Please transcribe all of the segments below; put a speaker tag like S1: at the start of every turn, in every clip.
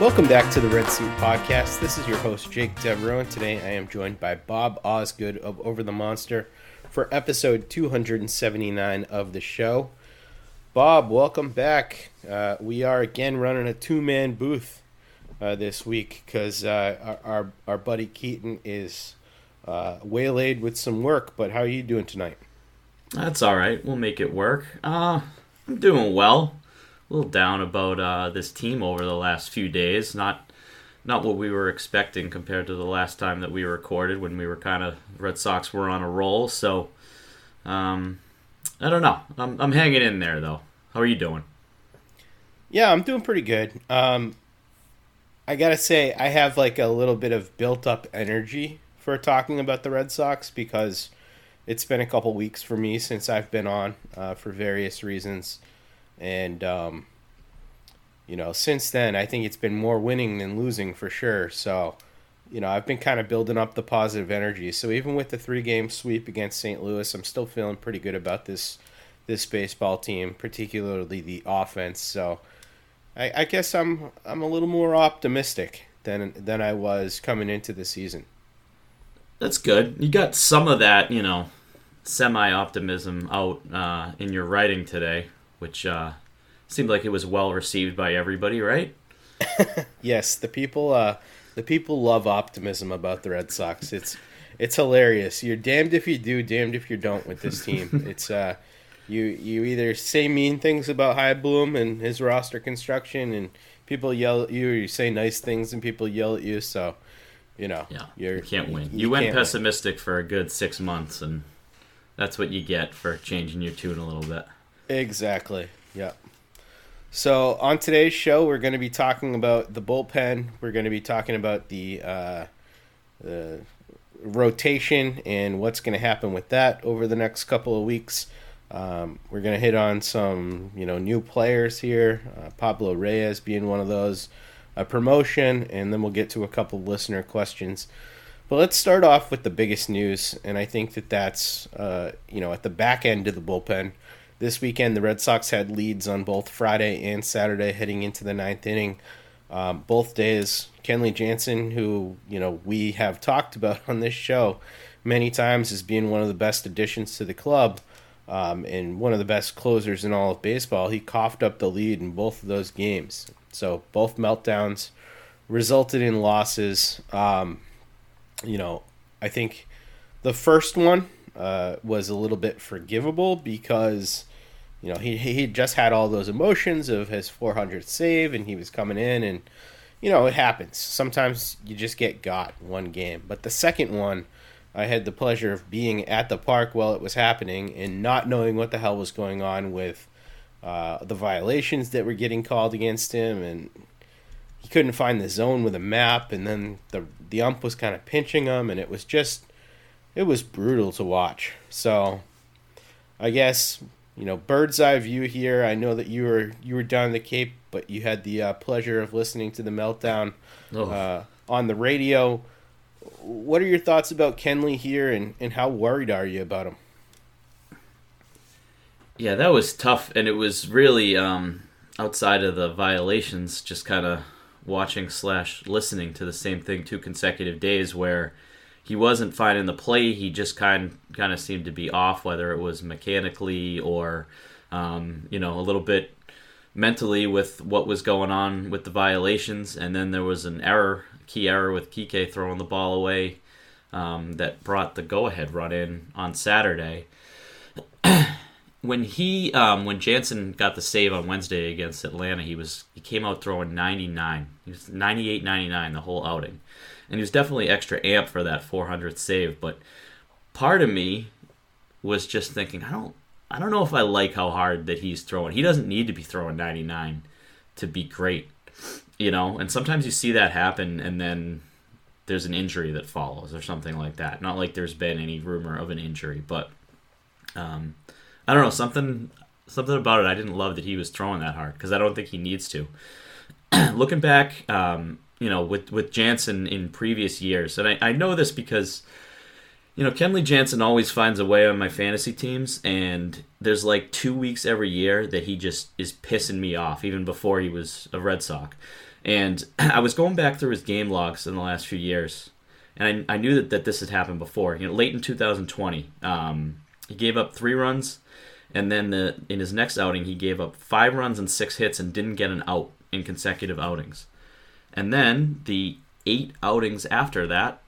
S1: Welcome back to the Red Seat Podcast. This is your host, Jake Devereaux, and today I am joined by Bob Osgood of Over the Monster for episode 279 of the show. Bob, welcome back. Uh, we are again running a two man booth uh, this week because uh, our, our, our buddy Keaton is uh, waylaid with some work, but how are you doing tonight?
S2: That's all right. We'll make it work. Uh, I'm doing well. Little down about uh, this team over the last few days. Not not what we were expecting compared to the last time that we recorded when we were kind of Red Sox were on a roll. So um, I don't know. I'm I'm hanging in there though. How are you doing?
S1: Yeah, I'm doing pretty good. Um, I gotta say, I have like a little bit of built up energy for talking about the Red Sox because it's been a couple weeks for me since I've been on uh, for various reasons, and um, you know, since then I think it's been more winning than losing for sure. So, you know, I've been kind of building up the positive energy. So even with the three game sweep against St. Louis, I'm still feeling pretty good about this this baseball team, particularly the offense. So, I, I guess I'm I'm a little more optimistic than than I was coming into the season.
S2: That's good. You got some of that, you know, semi optimism out uh, in your writing today, which uh, seemed like it was well received by everybody, right?
S1: Yes, the people uh the people love optimism about the Red Sox. It's it's hilarious. You're damned if you do, damned if you don't with this team. it's uh you you either say mean things about Chaim Bloom and his roster construction and people yell at you or you say nice things and people yell at you, so you know,
S2: Yeah,
S1: you're,
S2: you can't win. You,
S1: you
S2: went
S1: can't win.
S2: pessimistic for a good six months, and that's what you get for changing your tune a little bit.
S1: Exactly. Yep. So on today's show, we're going to be talking about the bullpen. We're going to be talking about the uh, the rotation and what's going to happen with that over the next couple of weeks. Um, we're going to hit on some you know new players here. Uh, Pablo Reyes being one of those. a promotion, and then we'll get to a couple of listener questions. But let's start off with the biggest news, and I think that that's uh, you know at the back end of the bullpen. This weekend, the Red Sox had leads on both Friday and Saturday, heading into the ninth inning. Um, both days, Kenley Jansen, who you know we have talked about on this show many times as being one of the best additions to the club um, and one of the best closers in all of baseball, he coughed up the lead in both of those games. So both meltdowns resulted in losses. Um, you know, I think the first one uh, was a little bit forgivable because you know he he just had all those emotions of his 400th save and he was coming in and you know it happens. Sometimes you just get got one game, but the second one. I had the pleasure of being at the park while it was happening and not knowing what the hell was going on with uh, the violations that were getting called against him, and he couldn't find the zone with a map, and then the the ump was kind of pinching him, and it was just it was brutal to watch. So I guess you know bird's eye view here. I know that you were you were down in the Cape, but you had the uh, pleasure of listening to the meltdown
S2: Oh.
S1: uh, on the radio. What are your thoughts about Kenley here, and, and how worried are you about him?
S2: Yeah, that was tough, and it was really um, outside of the violations. Just kind of watching slash listening to the same thing two consecutive days, where he wasn't finding the play. He just kind kind of seemed to be off, whether it was mechanically or um, you know a little bit mentally with what was going on with the violations. And then there was an error, key error with Kike throwing the ball away um, that brought the go ahead run in on Saturday when he um, when Jansen got the save on Wednesday against Atlanta, he was he came out throwing 99. He was 98 99 the whole outing. And he was definitely extra amp for that 400th save, but part of me was just thinking, I don't I don't know if I like how hard that he's throwing. He doesn't need to be throwing 99 to be great. You know, and sometimes you see that happen and then there's an injury that follows or something like that. Not like there's been any rumor of an injury, but um, I don't know something something about it. I didn't love that he was throwing that hard because I don't think he needs to. Looking back, um, you know, with with Jansen in previous years, and I, I know this because you know Kenley Jansen always finds a way on my fantasy teams, and there's like two weeks every year that he just is pissing me off, even before he was a Red Sox. And I was going back through his game logs in the last few years, and I, I knew that, that this had happened before. You know, late in 2020, um, he gave up three runs, and then the, in his next outing, he gave up five runs and six hits and didn't get an out in consecutive outings. And then the eight outings after that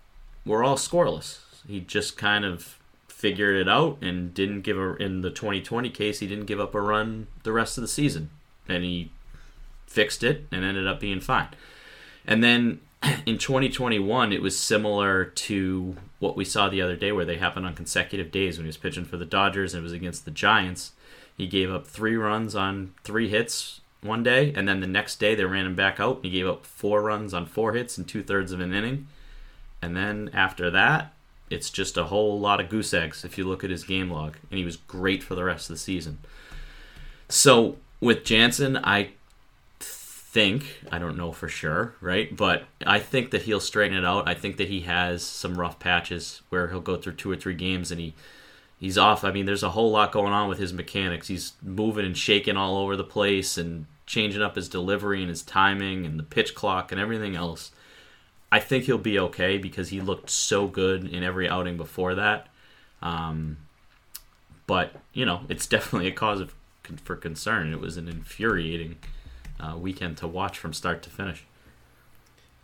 S2: were all scoreless. He just kind of figured it out and didn't give a in the 2020 case he didn't give up a run the rest of the season. And he fixed it and ended up being fine. And then in 2021 it was similar to what we saw the other day where they happened on consecutive days when he was pitching for the Dodgers and it was against the Giants. He gave up three runs on three hits one day and then the next day they ran him back out and he gave up four runs on four hits in two-thirds of an inning and then after that it's just a whole lot of goose eggs if you look at his game log and he was great for the rest of the season so with Jansen I think I don't know for sure, right? But I think that he'll straighten it out. I think that he has some rough patches where he'll go through two or three games and he he's off. I mean, there's a whole lot going on with his mechanics. He's moving and shaking all over the place and changing up his delivery and his timing and the pitch clock and everything else. I think he'll be okay because he looked so good in every outing before that. Um, but you know, it's definitely a cause of for concern. It was an infuriating uh, weekend to watch from start to finish.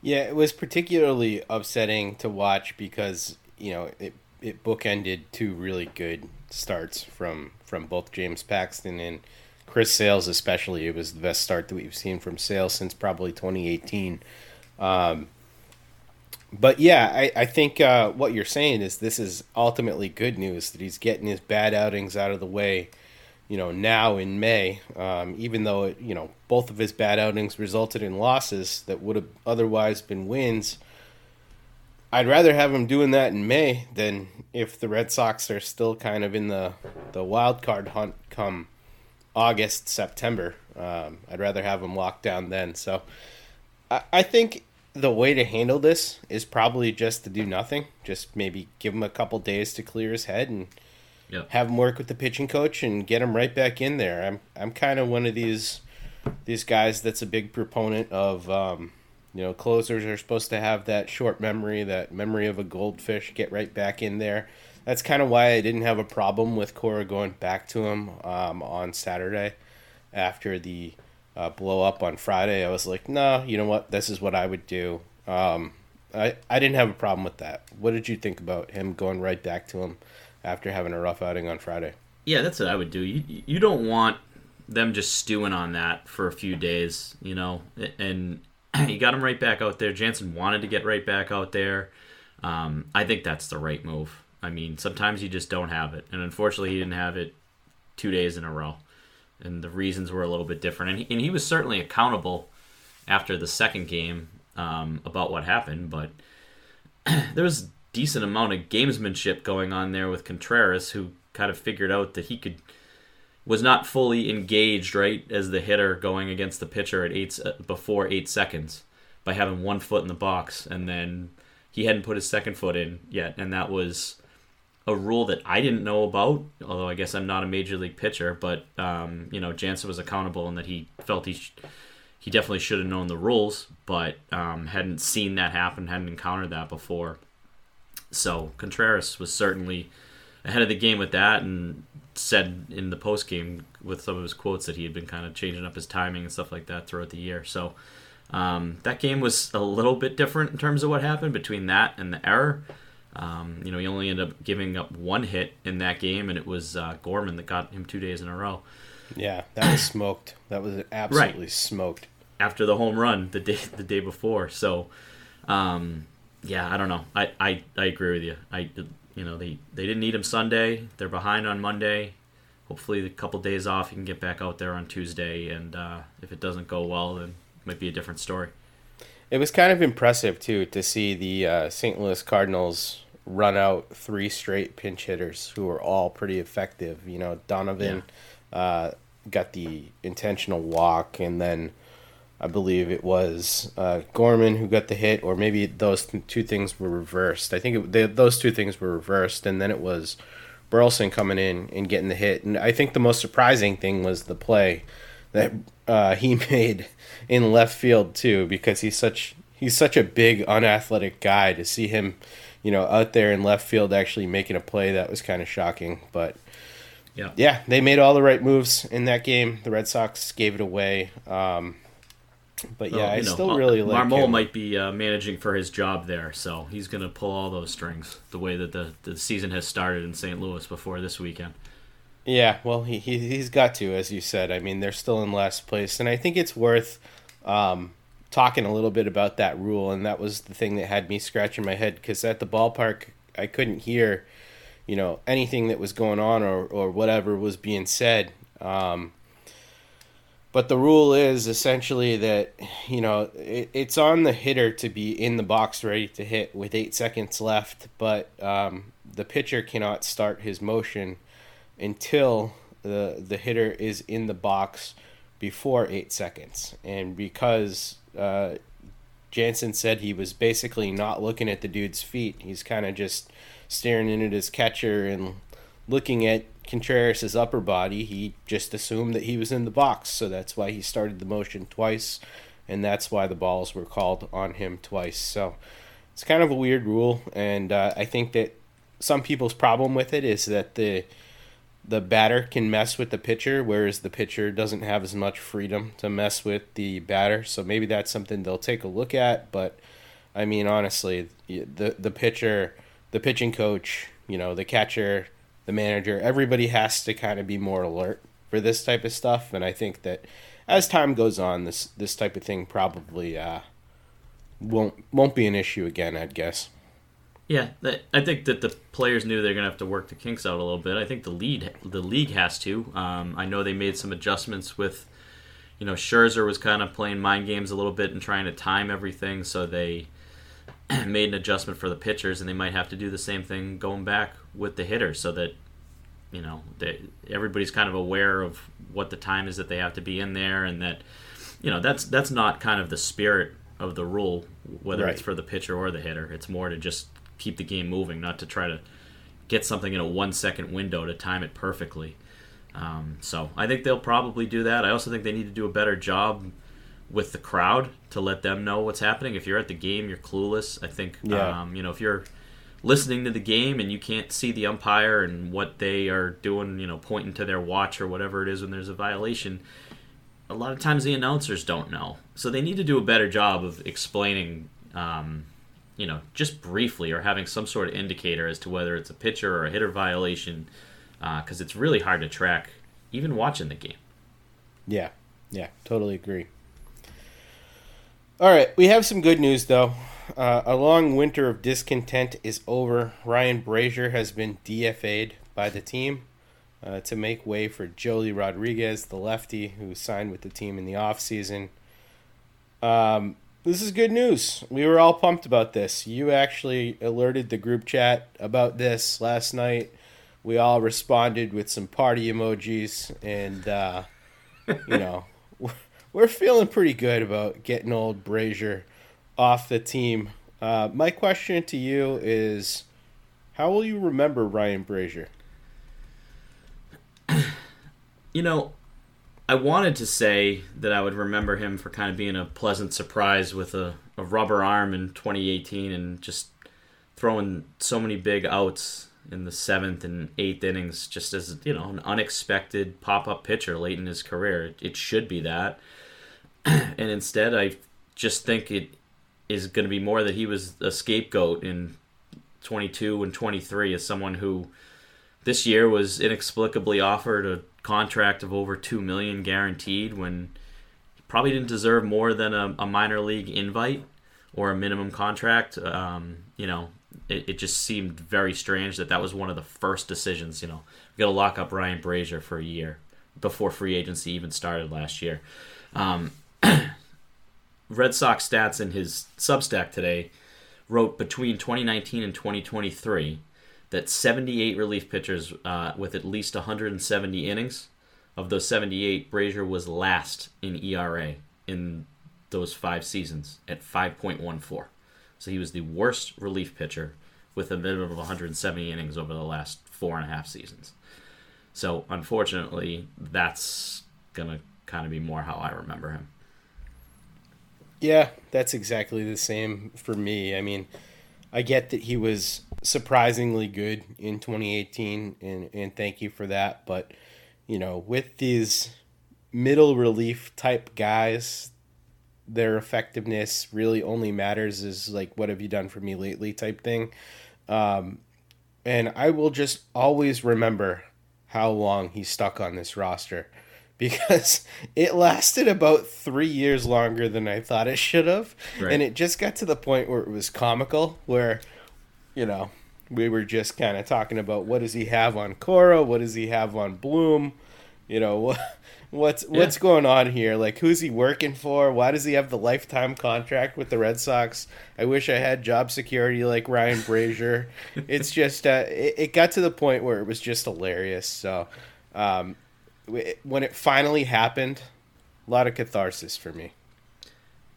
S1: Yeah, it was particularly upsetting to watch because you know it it bookended two really good starts from from both James Paxton and Chris Sales, especially. It was the best start that we've seen from Sales since probably 2018. Um, but yeah, I, I think uh, what you're saying is this is ultimately good news that he's getting his bad outings out of the way you know, now in May, um, even though, it, you know, both of his bad outings resulted in losses that would have otherwise been wins, I'd rather have him doing that in May than if the Red Sox are still kind of in the, the wild card hunt come August, September. Um, I'd rather have him locked down then. So I, I think the way to handle this is probably just to do nothing. Just maybe give him a couple days to clear his head and
S2: Yep.
S1: have him work with the pitching coach and get him right back in there. I'm I'm kind of one of these these guys that's a big proponent of um, you know closers are supposed to have that short memory, that memory of a goldfish. Get right back in there. That's kind of why I didn't have a problem with Cora going back to him um, on Saturday after the uh, blow up on Friday. I was like, no, you know what? This is what I would do. Um, I I didn't have a problem with that. What did you think about him going right back to him after having a rough outing on Friday?
S2: Yeah, that's what I would do. You you don't want them just stewing on that for a few days, you know. And you got him right back out there. Jansen wanted to get right back out there. Um, I think that's the right move. I mean, sometimes you just don't have it, and unfortunately, he didn't have it two days in a row, and the reasons were a little bit different. And he, and he was certainly accountable after the second game um, about what happened, but there was a decent amount of gamesmanship going on there with Contreras, who kind of figured out that he could was not fully engaged right as the hitter going against the pitcher at eight uh, before eight seconds by having one foot in the box, and then he hadn't put his second foot in yet, and that was a rule that I didn't know about. Although I guess I'm not a major league pitcher, but um, you know Jansen was accountable and that he felt he. Sh- he definitely should have known the rules, but um, hadn't seen that happen, hadn't encountered that before. So Contreras was certainly ahead of the game with that, and said in the post game with some of his quotes that he had been kind of changing up his timing and stuff like that throughout the year. So um, that game was a little bit different in terms of what happened between that and the error. Um, you know, he only ended up giving up one hit in that game, and it was uh, Gorman that got him two days in a row.
S1: Yeah, that was smoked. That was absolutely smoked.
S2: after the home run the day the day before. So, um, yeah, I don't know. I, I, I agree with you. I you know they they didn't need him Sunday. They're behind on Monday. Hopefully, a couple days off, he can get back out there on Tuesday. And uh, if it doesn't go well, then it might be a different story.
S1: It was kind of impressive too to see the uh, St. Louis Cardinals run out three straight pinch hitters who were all pretty effective. You know, Donovan uh, got the intentional walk, and then I believe it was uh, Gorman who got the hit, or maybe those th- two things were reversed. I think it, they, those two things were reversed, and then it was Burleson coming in and getting the hit. And I think the most surprising thing was the play that uh, he made in left field too, because he's such he's such a big unathletic guy. To see him, you know, out there in left field actually making a play that was kind of shocking. But
S2: Yeah.
S1: yeah, they made all the right moves in that game. The Red Sox gave it away. Um, but yeah,
S2: Well,
S1: I
S2: know,
S1: still
S2: uh,
S1: really like
S2: Marmol
S1: him.
S2: might be uh, managing for his job there, so he's going to pull all those strings the way that the, the season has started in St. Louis before this weekend.
S1: Yeah, well, he, he he's got to, as you said. I mean, they're still in last place, and I think it's worth um, talking a little bit about that rule. And that was the thing that had me scratching my head because at the ballpark, I couldn't hear, you know, anything that was going on or or whatever was being said. Um, but the rule is essentially that you know it, it's on the hitter to be in the box ready to hit with eight seconds left, but um, the pitcher cannot start his motion until the the hitter is in the box before eight seconds. And because uh, Jansen said he was basically not looking at the dude's feet, he's kind of just staring in at his catcher and looking at Contreras' upper body. He just assumed that he was in the box, so that's why he started the motion twice, and that's why the balls were called on him twice. So it's kind of a weird rule, and uh, I think that some people's problem with it is that the the batter can mess with the pitcher, whereas the pitcher doesn't have as much freedom to mess with the batter. So maybe that's something they'll take a look at. But I mean, honestly, the the pitcher, the pitching coach, you know, the catcher, the manager, everybody has to kind of be more alert for this type of stuff. And I think that as time goes on, this this type of thing probably uh, won't won't be an issue again. I'd guess.
S2: Yeah, I think that the players knew they're to have to work the kinks out a little bit. I think the lead, the league has to. Um, I know they made some adjustments with, you know, Scherzer was kind of playing mind games a little bit and trying to time everything, so they made an adjustment for the pitchers, and they might have to do the same thing going back with the hitters, so that you know they, everybody's kind of aware of what the time is that they have to be in there, and that you know that's that's not kind of the spirit of the rule, whether it's for the pitcher or the hitter. It's more to just keep the game moving, not to try to get something in a one second window to time it perfectly. Um, so I think they'll probably do that. I also think they need to do a better job with the crowd to let them know what's happening. If you're at the game, you're clueless. I think,
S1: Yeah.
S2: um, you know, if you're listening to the game and you can't see the umpire and what they are doing, you know, pointing to their watch or whatever it is when there's a violation, a lot of times the announcers don't know. So they need to do a better job of explaining, um, you know, just briefly or having some sort of indicator as to whether it's a pitcher or a hitter violation, because it's really hard to track, even watching the game.
S1: Yeah, yeah, totally agree. All right, we have some good news though. Uh, a long winter of discontent is over. Ryan Brasier has been DFA'd by the team uh, to make way for Joely Rodriguez, the lefty who signed with the team in the offseason. Um, this is good news. We were all pumped about this. You actually alerted the group chat about this last night. We all responded with some party emojis, and uh, you know, we're feeling pretty good about getting old Brasier off the team. Uh, my question to you is, how will you remember Ryan Brasier?
S2: You know, I wanted to say that I would remember him for kind of being a pleasant surprise with a, a rubber arm in 2018 and just throwing so many big outs in the seventh and eighth innings, just as you know, an unexpected pop-up pitcher late in his career. It, should be that, and instead, I just think it is going to be more that he was a scapegoat in 22 and 23 as someone who this year was inexplicably offered a contract of over two million guaranteed when he probably didn't deserve more than a, a minor league invite or a minimum contract. Um, you know, it, it just seemed very strange that that was one of the first decisions. You know, we got to lock up Ryan Brasier for a year before free agency even started last year. Um, Red Sox stats in his Substack today wrote between 2019 and 2023 that 78 relief pitchers uh, with at least 170 innings. Of those 78, Brasier was last in ERA in those five seasons at 5.14. So he was the worst relief pitcher with a minimum of 170 innings over the last four and a half seasons. So unfortunately, that's gonna kind of be more how I remember him.
S1: Yeah, that's exactly the same for me. I mean, I get that he was surprisingly good in 2018, and, and thank you for that. But, you know, with these middle relief type guys, their effectiveness really only matters is like, what have you done for me lately type thing. Um, and I will just always remember how long he stuck on this roster because it lasted about three years longer than I thought it should have.
S2: Right.
S1: And it just got to the point where it was comical, where, you know, we were just kind of talking about what does he have on Cora? What does he have on Bloom? You know, what, what's what's going on here? Like, who's he working for? Why does he have the lifetime contract with the Red Sox? I wish I had job security like Ryan Brasier. it's just, uh, it, it got to the point where it was just hilarious. So, um, w- when it finally happened, a lot of catharsis for me.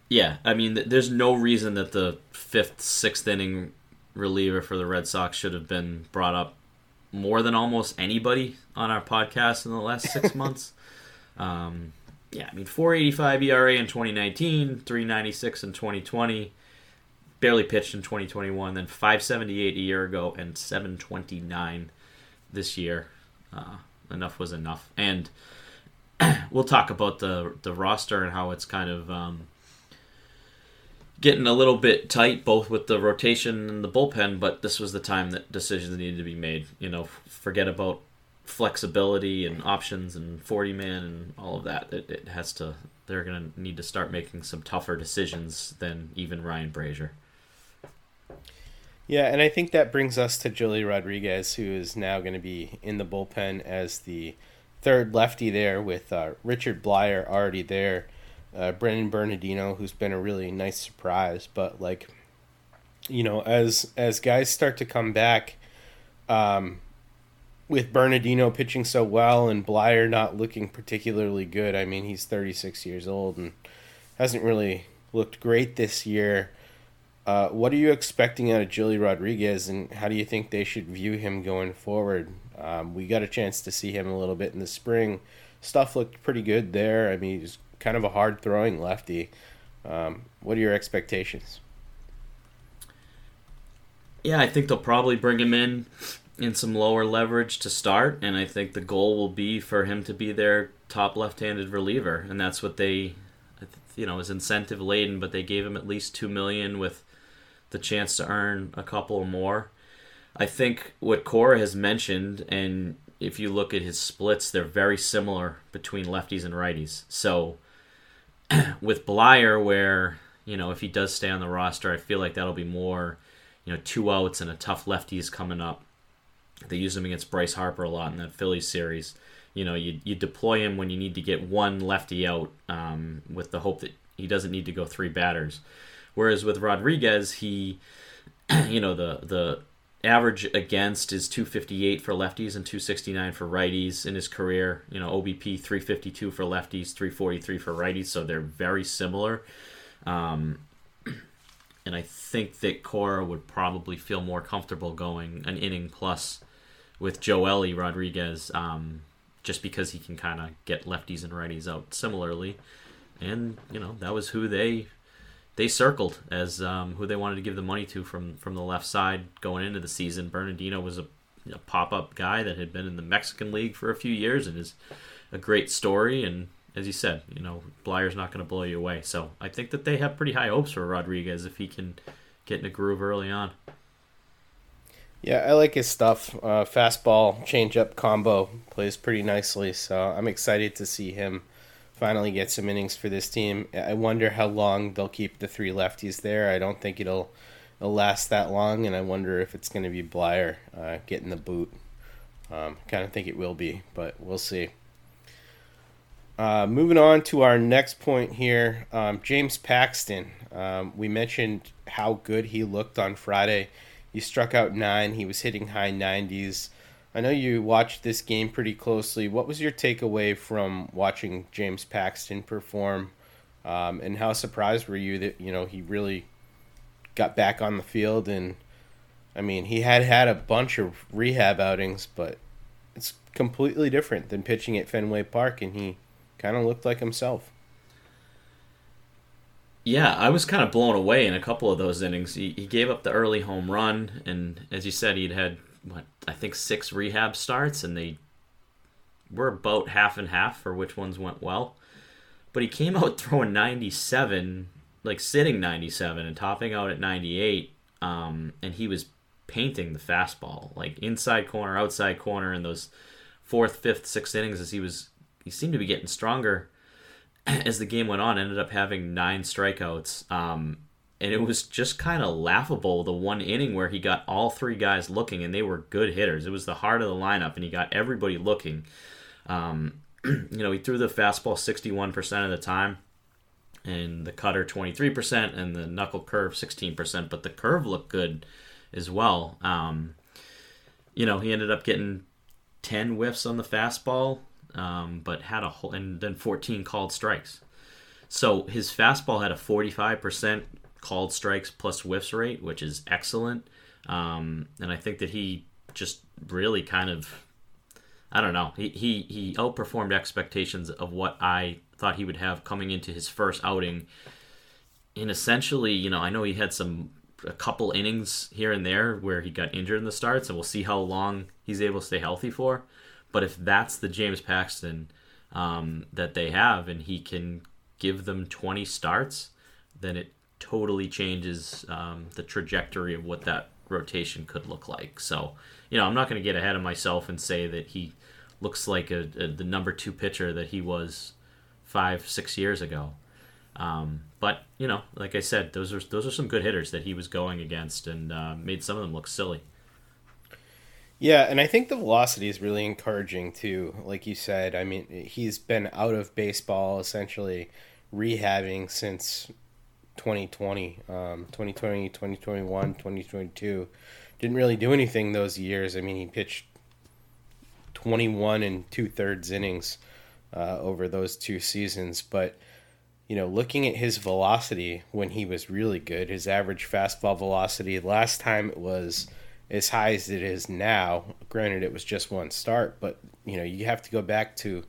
S2: Yeah, I mean, th- there's no reason that the fifth, sixth inning reliever for the Red Sox should have been brought up more than almost anybody on our podcast in the last six months. Um, yeah, I mean, 485 ERA in 2019, 396 in 2020, barely pitched in 2021, then 578 a year ago, and 729 this year. Uh, enough was enough. And we'll talk about the the roster and how it's kind of um, getting a little bit tight, both with the rotation and the bullpen. But this was the time that decisions needed to be made. You know, forget about flexibility and options and 40 man and all of that. It, it has to. They're going to need to start making some tougher decisions than even Ryan Brasier.
S1: Yeah, and I think that brings us to Joely Rodriguez, who is now going to be in the bullpen as the third lefty there, with uh, Richard Bleier already there, uh, Brennan Bernardino, who's been a really nice surprise. But like, you know, as as guys start to come back, um, with Bernardino pitching so well and Bleier not looking particularly good. I mean, he's 36 years old and hasn't really looked great this year. Uh, what are you expecting out of Joely Rodriguez, and how do you think they should view him going forward? Um, we got a chance to see him a little bit in the spring. Stuff looked pretty good there. I mean, he's kind of a hard throwing lefty. Um, what are your expectations?
S2: Yeah, I think they'll probably bring him in in some lower leverage to start, and I think the goal will be for him to be their top left-handed reliever, and that's what they, you know, is incentive laden, but they gave him at least two million with the chance to earn a couple more. I think what Cora has mentioned, and if you look at his splits, they're very similar between lefties and righties. So with Bleier, where you know if he does stay on the roster, I feel like that'll be more, you know, two outs and a tough lefties coming up. They use him against Bryce Harper a lot in that Phillies series. You know, you you deploy him when you need to get one lefty out, um, with the hope that he doesn't need to go three batters. Whereas with Rodriguez, he, you know, the the average against is 258 for lefties and 269 for righties in his career. You know, OBP 352 for lefties, 343 for righties, so they're very similar. Um, and I think that Cora would probably feel more comfortable going an inning plus with Joely Rodriguez, um, just because he can kind of get lefties and righties out similarly. And you know that was who they they circled as um, who they wanted to give the money to from from the left side going into the season. Bernardino was a, a pop up guy that had been in the Mexican League for a few years and is a great story. And as you said, you know Bleier's not going to blow you away. So I think that they have pretty high hopes for Rodriguez if he can get in a groove early on.
S1: Yeah, I like his stuff. Uh, fastball, changeup combo plays pretty nicely. So I'm excited to see him finally get some innings for this team. I wonder how long they'll keep the three lefties there. I don't think it'll, it'll last that long, and I wonder if it's going to be Bleier uh, getting the boot. Um, kind of think it will be, but we'll see. Uh, moving on to our next point here, um, James Paxton. Um, we mentioned how good he looked on Friday. He struck out nine. He was hitting high 90s. I know you watched this game pretty closely. What was your takeaway from watching James Paxton perform, um, and how surprised were you that you know he really got back on the field? And I mean, he had had a bunch of rehab outings, but it's completely different than pitching at Fenway Park, and he kind of looked like himself.
S2: Yeah, I was kind of blown away in a couple of those innings. He, he gave up the early home run, and as you said, he'd had what I think six rehab starts, and they were about half and half for which ones went well. But he came out throwing 97, like sitting 97 and topping out at 98, um, and he was painting the fastball, like inside corner, outside corner, in those fourth, fifth, sixth innings as he was. He seemed to be getting stronger as the game went on. Ended up having nine strikeouts. Um, and it was just kind of laughable the one inning where he got all three guys looking and they were good hitters. It was the heart of the lineup and he got everybody looking. Um, you know, he threw the fastball 61% of the time and the cutter 23% and the knuckle curve 16%, but the curve looked good as well. Um, you know, he ended up getting 10 whiffs on the fastball, um, but had a whole, and then 14 called strikes. So his fastball had a 45% called strikes plus whiffs rate, which is excellent. Um, and I think that he just really kind of, I don't know, he, he, he outperformed expectations of what I thought he would have coming into his first outing. And essentially, you know, I know he had some a couple innings here and there where he got injured in the starts, and we'll see how long he's able to stay healthy for. But if that's the James Paxton um, that they have, and he can give them 20 starts, then it totally changes um, the trajectory of what that rotation could look like. So, you know, I'm not going to get ahead of myself and say that he looks like a, a, the number two pitcher that he was five, six years ago. Um, but you know, like I said, those are those are some good hitters that he was going against, and uh, made some of them look silly.
S1: Yeah, and I think the velocity is really encouraging too. Like you said, I mean, he's been out of baseball essentially rehabbing since 2020, um, 2020, 2021, 2022. Didn't really do anything those years. I mean, he pitched 21 and two thirds innings uh, over those two seasons, but you know, looking at his velocity when he was really good, his average fastball velocity last time it was as high as it is now. Granted, it was just one start, but you know, you have to go back to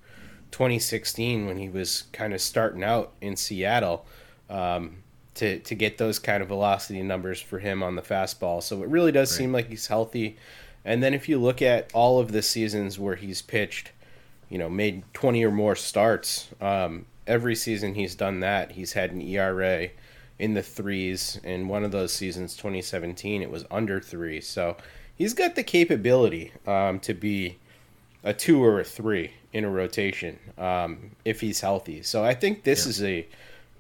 S1: 2016 when he was kind of starting out in Seattle um, to to get those kind of velocity numbers for him on the fastball. So it really does seem like he's healthy. And then if you look at all of the seasons where he's pitched, you know, made 20 or more starts, um, every season he's done that. He's had an ERA in the threes. In one of those seasons, 2017, it was under three. So he's got the capability um, to be a two or a three in a rotation um, if he's healthy. So I think this is a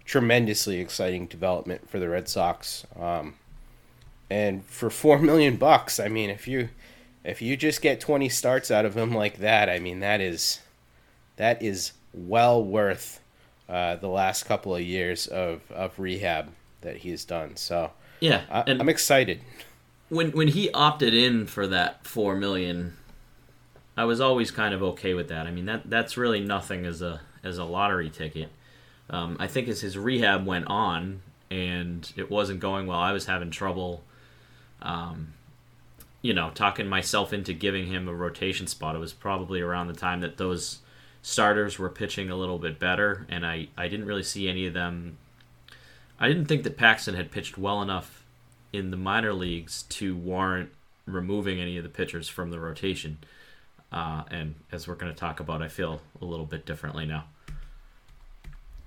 S1: tremendously exciting development for the Red Sox. Um, and for four million bucks, I mean, if you if you just get 20 starts out of him like that, I mean, that is that is well worth uh, the last couple of years of, of rehab that he's done. So
S2: Yeah,
S1: I, I'm excited.
S2: when when he opted in for that four million, I was always kind of okay with that. I mean that that's really nothing as a as a lottery ticket. Um, I think as his rehab went on and it wasn't going well, I was having trouble. Um, you know, talking myself into giving him a rotation spot. It was probably around the time that those starters were pitching a little bit better, and I, I didn't really see any of them. I didn't think that Paxton had pitched well enough in the minor leagues to warrant removing any of the pitchers from the rotation. Uh, and as we're going to talk about, I feel a little bit differently now.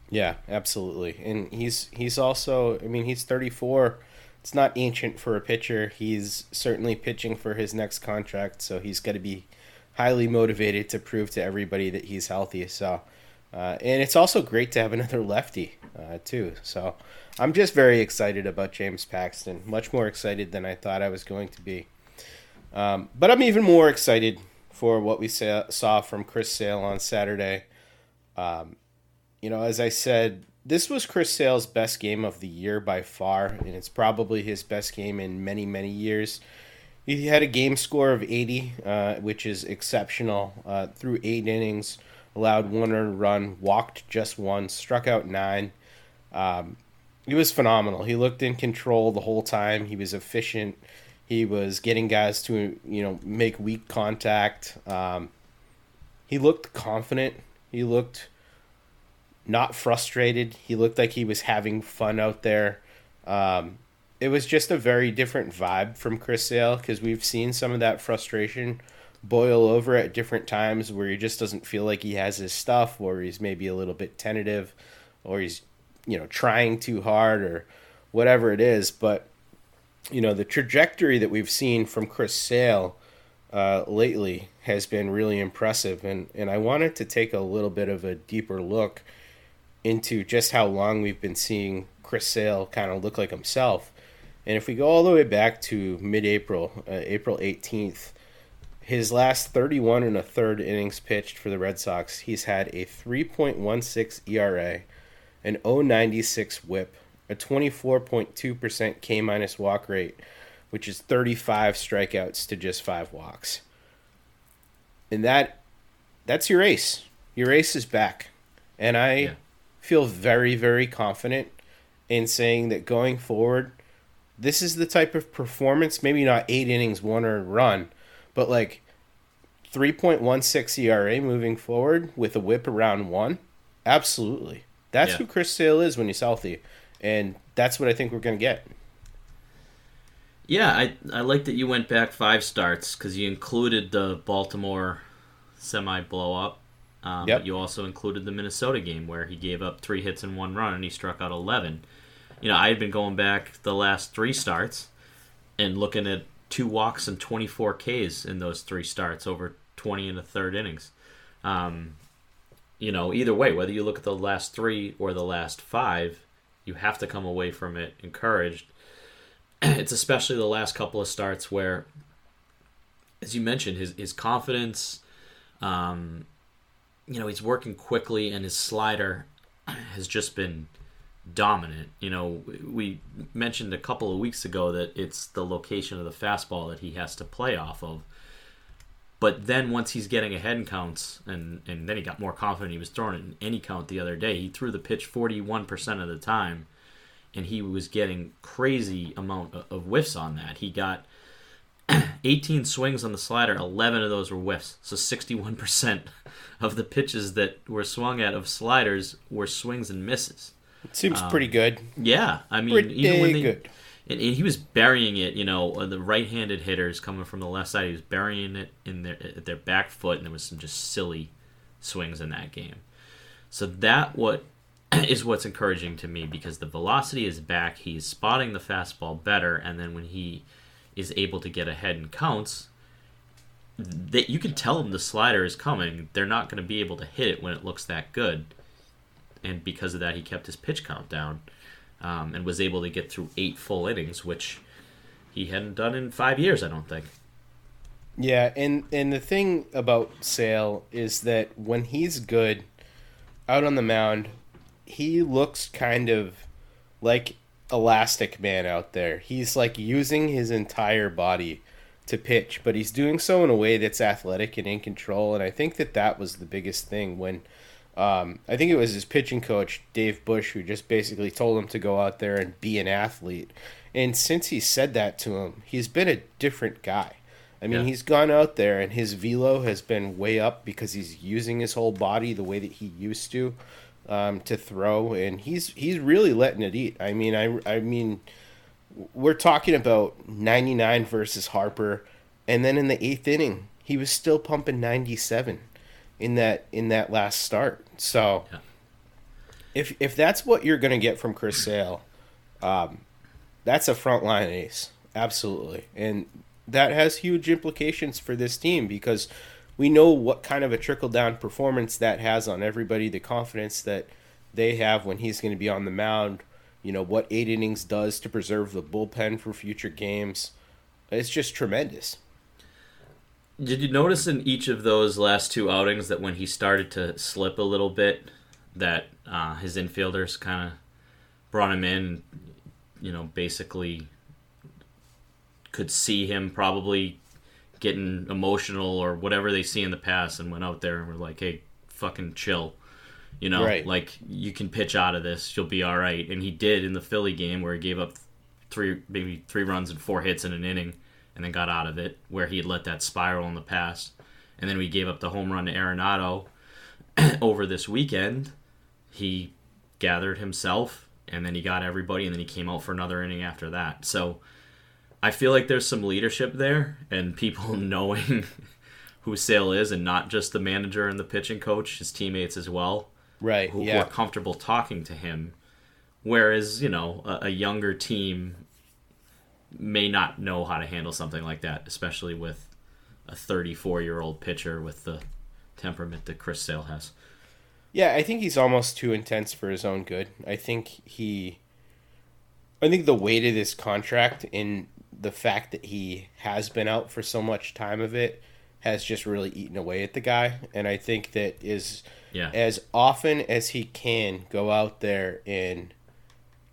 S1: Yeah, absolutely. And he's he's also I mean, he's 34. It's not ancient for a pitcher. He's certainly pitching for his next contract, so he's got to be highly motivated to prove to everybody that he's healthy. So uh, and it's also great to have another lefty uh, too. So I'm just very excited about James Paxton. Much more excited than I thought I was going to be. Um, but I'm even more excited for what we sa- saw from Chris Sale on Saturday. Um, you know, as I said, this was Chris Sale's best game of the year by far, and it's probably his best game in many, many years. He had a game score of 80, uh, which is exceptional. Uh, through eight innings, allowed one earned run, walked just one, struck out nine. Um, he was phenomenal. He looked in control the whole time. He was efficient. He was getting guys to you know make weak contact. Um, he looked confident. He looked not frustrated. He looked like he was having fun out there. Um, it was just a very different vibe from Chris Sale because we've seen some of that frustration boil over at different times where he just doesn't feel like he has his stuff, or he's maybe a little bit tentative, or he's you know trying too hard, or whatever it is. But you know the trajectory that we've seen from Chris Sale uh, lately has been really impressive, and and I wanted to take a little bit of a deeper look into just how long we've been seeing Chris Sale kind of look like himself. And if we go all the way back to mid-April, uh, April 18th, his last 31 and a third innings pitched for the Red Sox, he's had a 3.16 ERA, an 096 WHIP, a 24.2% K minus walk rate, which is 35 strikeouts to just five walks. And that that's your ace. Your ace is back. And I
S2: Yeah.
S1: feel very, very confident in saying that going forward, this is the type of performance, maybe not eight innings, one earned run, but like 3.16 ERA moving forward with a whip around one. Absolutely. That's
S2: Yeah.
S1: who Chris Sale is when he's healthy. And that's what I think we're going to get.
S2: Yeah, I I like that you went back five starts because you included the Baltimore semi blow up. Um,
S1: Yep.
S2: But you also included the Minnesota game where he gave up three hits and one run and he struck out eleven. You know, I had been going back the last three starts and looking at two walks and twenty four Ks in those three starts over twenty in the third innings. Um, you know, either way, whether you look at the last three or the last five, you have to come away from it encouraged it's especially the last couple of starts where, as you mentioned, his his confidence, um, you know, he's working quickly, and his slider has just been dominant. You know, we mentioned a couple of weeks ago that it's the location of the fastball that he has to play off of. But then once he's getting ahead in counts, and, and then he got more confident, he was throwing it in any count the other day. He threw the pitch 41% of the time, and he was getting crazy amount of, of whiffs on that. He got 18 swings on the slider, 11 of those were whiffs. So 61% of the pitches that were swung at of sliders were swings and misses.
S1: It seems pretty good.
S2: Yeah, I mean,
S1: Pretty
S2: even when they,
S1: good.
S2: and, and he was burying it. You know, uh, the right-handed hitters coming from the left side, he was burying it in their at their back foot, and there was some just silly swings in that game. So that what is what's encouraging to me because the velocity is back. He's spotting the fastball better, and then when he is able to get ahead and counts, that you can tell them the slider is coming. They're not going to be able to hit it when it looks that good, and because of that, he kept his pitch count down, um, and was able to get through eight full innings, which he hadn't done in five years. I don't think.
S1: Yeah, and and the thing about Sale is that when he's good out on the mound, he looks kind of like elastic man out there. He's like using his entire body to pitch, but he's doing so in a way that's athletic and in control. And I think that that was the biggest thing when um, I think it was his pitching coach Dave Bush who just basically told him to go out there and be an athlete. And since he said that to him, he's been a different guy. I mean,
S2: Yeah.
S1: he's gone out there and his velo has been way up because he's using his whole body the way that he used to um, to throw, and he's he's really letting it eat. I mean, I I mean, we're talking about 99 versus Harper, and then in the eighth inning, he was still pumping 97 in that in that last start. So,
S2: Yeah.
S1: if if that's what you're gonna get from Chris Sale, um, that's a frontline ace, absolutely, and that has huge implications for this team because we know what kind of a trickle down performance that has on everybody, the confidence that they have when he's going to be on the mound. You know what eight innings does to preserve the bullpen for future games. It's just tremendous.
S2: Did you notice in each of those last two outings that when he started to slip a little bit, that uh, his infielders kind of brought him in, you know, basically could see him probably getting emotional or whatever they see in the past and went out there and were like, hey, fucking chill. You know,
S1: Right.
S2: like you can pitch out of this, you'll be all right. And he did in the Philly game where he gave up three, maybe three runs and four hits in an inning and then got out of it, where he had let that spiral in the past. And then we gave up the home run to Arenado over this weekend. He gathered himself and then he got everybody and then he came out for another inning after that. So I feel like there's some leadership there and people knowing who Sale is and not just the manager and the pitching coach, his teammates as well,
S1: Right.
S2: who, who are comfortable talking to him. Whereas, you know, a, a younger team may not know how to handle something like that, especially with a 34 year old pitcher with the temperament that Chris Sale has.
S1: Yeah, I think he's almost too intense for his own good. I think he I think the weight of this contract and the fact that he has been out for so much time of it has just really eaten away at the guy and I think that is
S2: Yeah.
S1: as often as he can go out there and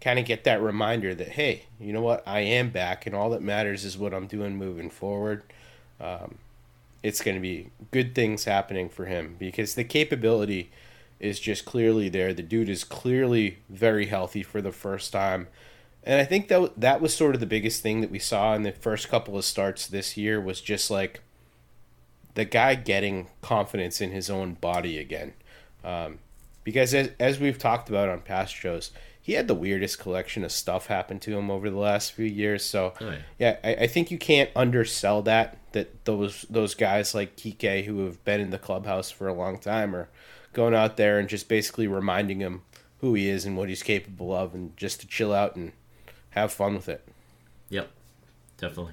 S1: kind of get that reminder that hey, you know what? I am back and all that matters is what I'm doing moving forward. Um, it's going to be good things happening for him because the capability is just clearly there. The dude is clearly very healthy for the first time. And I think that that was sort of the biggest thing that we saw in the first couple of starts this year was just like the guy getting confidence in his own body again. Um, because as, as we've talked about on past shows, he had the weirdest collection of stuff happen to him over the last few years. So
S2: Oh, yeah.
S1: yeah, I, I think you can't undersell that. That those those guys like Kike who have been in the clubhouse for a long time are going out there and just basically reminding him who he is and what he's capable of, and just to chill out and have fun with it.
S2: Yep, definitely.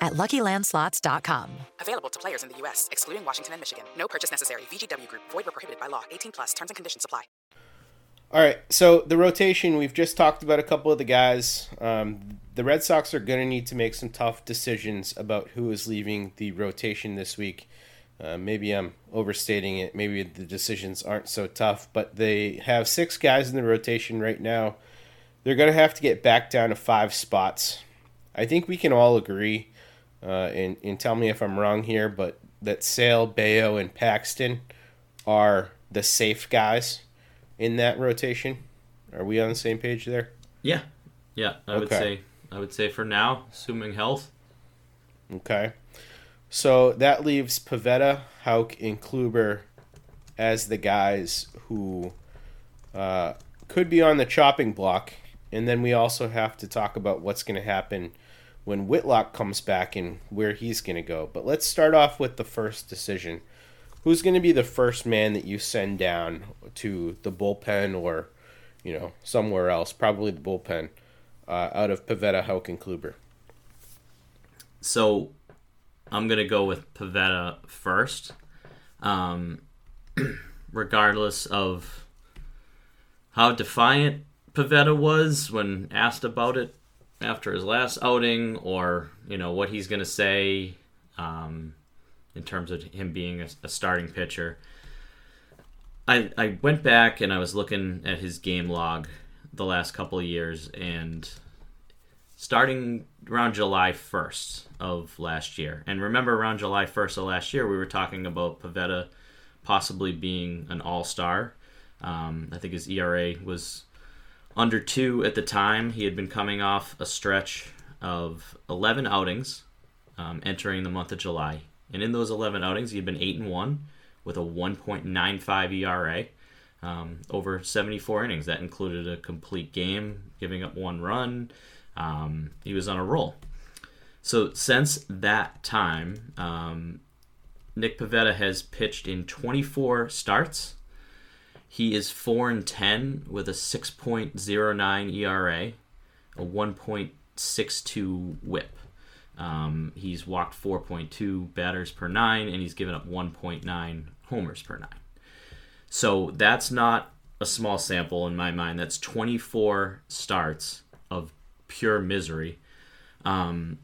S3: at luckylandslots.com.
S4: Available to players in the U.S., excluding Washington and Michigan. No purchase necessary. VGW Group, void or prohibited by law. 18 plus terms and conditions apply.
S1: All right, so the rotation, we've just talked about a couple of the guys. Um, the Red Sox are going to need to make some tough decisions about who is leaving the rotation this week. Uh, maybe I'm overstating it. Maybe the decisions aren't so tough, but they have six guys in the rotation right now. They're going to have to get back down to five spots. I think we can all agree, uh, and, and tell me if I'm wrong here, but that Sale, Bello, and Paxton are the safe guys in that rotation. Are we on the same page there?
S2: Yeah, yeah. I would say I would say for now, assuming health.
S1: Okay. So that leaves Pivetta, Houck, and Kluber as the guys who uh, could be on the chopping block. And then we also have to talk about what's going to happen when Whitlock comes back and where he's going to go. But let's start off with the first decision. Who's going to be the first man that you send down to the bullpen or, you know, somewhere else? Probably the bullpen uh, out of Pivetta, Houck, and Kluber.
S2: So I'm gonna go with Pivetta first, um, regardless of how defiant Pivetta was when asked about it after his last outing, or you know what he's gonna say um, in terms of him being a, a starting pitcher. I I went back and I was looking at his game log the last couple of years and starting around July 1st of last year. And remember, around July 1st of last year, we were talking about Pivetta possibly being an all star. Um, I think his ERA was under two at the time. He had been coming off a stretch of 11 outings um, entering the month of July. And in those 11 outings, he had been 8 and 1 with a 1.95 ERA um, over 74 innings. That included a complete game, giving up one run. Um, he was on a roll. So since that time, um, Nick Pivetta has pitched in 24 starts. He is 4 and 10 with a 6.09 ERA, a 1.62 whip. Um, he's walked 4.2 batters per nine, and he's given up 1.9 homers per nine. So that's not a small sample in my mind. That's 24 starts of pure misery. Um,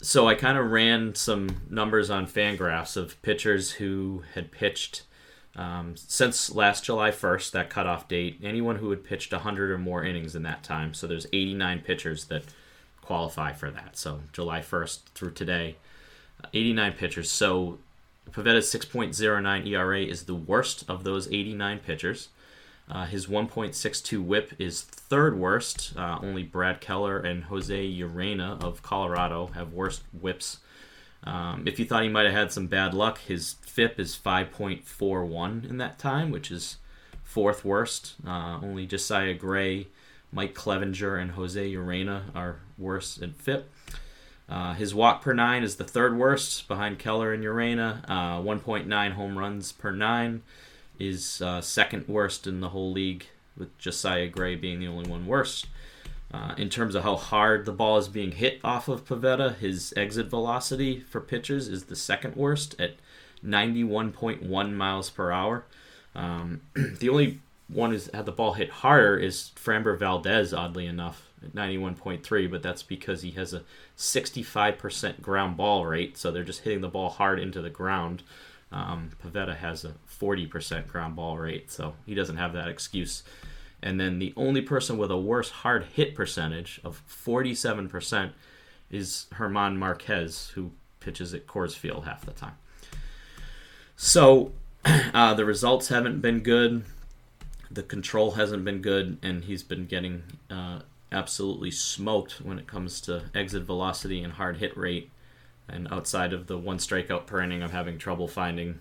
S2: so I kind of ran some numbers on Fangraphs of pitchers who had pitched um, since last July 1st, that cutoff date. Anyone who had pitched 100 or more innings in that time. So there's 89 pitchers that qualify for that. So July 1st through today, uh, 89 pitchers. So Pivetta's 6.09 ERA is the worst of those 89 pitchers. Uh, his 1.62 whip is third worst. Uh, only Brad Keller and Jose Urena of Colorado have worse whips. Um, if you thought he might have had some bad luck, his FIP is 5.41 in that time, which is fourth worst. Uh, only Josiah Gray, Mike Clevinger, and Jose Urena are worse in FIP. Uh, his walk per nine is the third worst behind Keller and Urena. Uh, 1.9 home runs per nine is uh, second worst in the whole league, with Josiah Gray being the only one worse. Uh, in terms of how hard the ball is being hit off of Pivetta, his exit velocity for pitchers is the second worst at 91.1 miles per hour. Um, the only one who's had the ball hit harder is Framber Valdez, oddly enough, at 91.3, but that's because he has a 65% ground ball rate, so they're just hitting the ball hard into the ground. Um, Pivetta has a 40% ground ball rate, so he doesn't have that excuse. And then the only person with a worse hard hit percentage of 47% is German Marquez, who pitches at Coors Field half the time. So uh, the results haven't been good. The control hasn't been good, and he's been getting uh, absolutely smoked when it comes to exit velocity and hard hit rate. And outside of the one strikeout per inning, I'm having trouble finding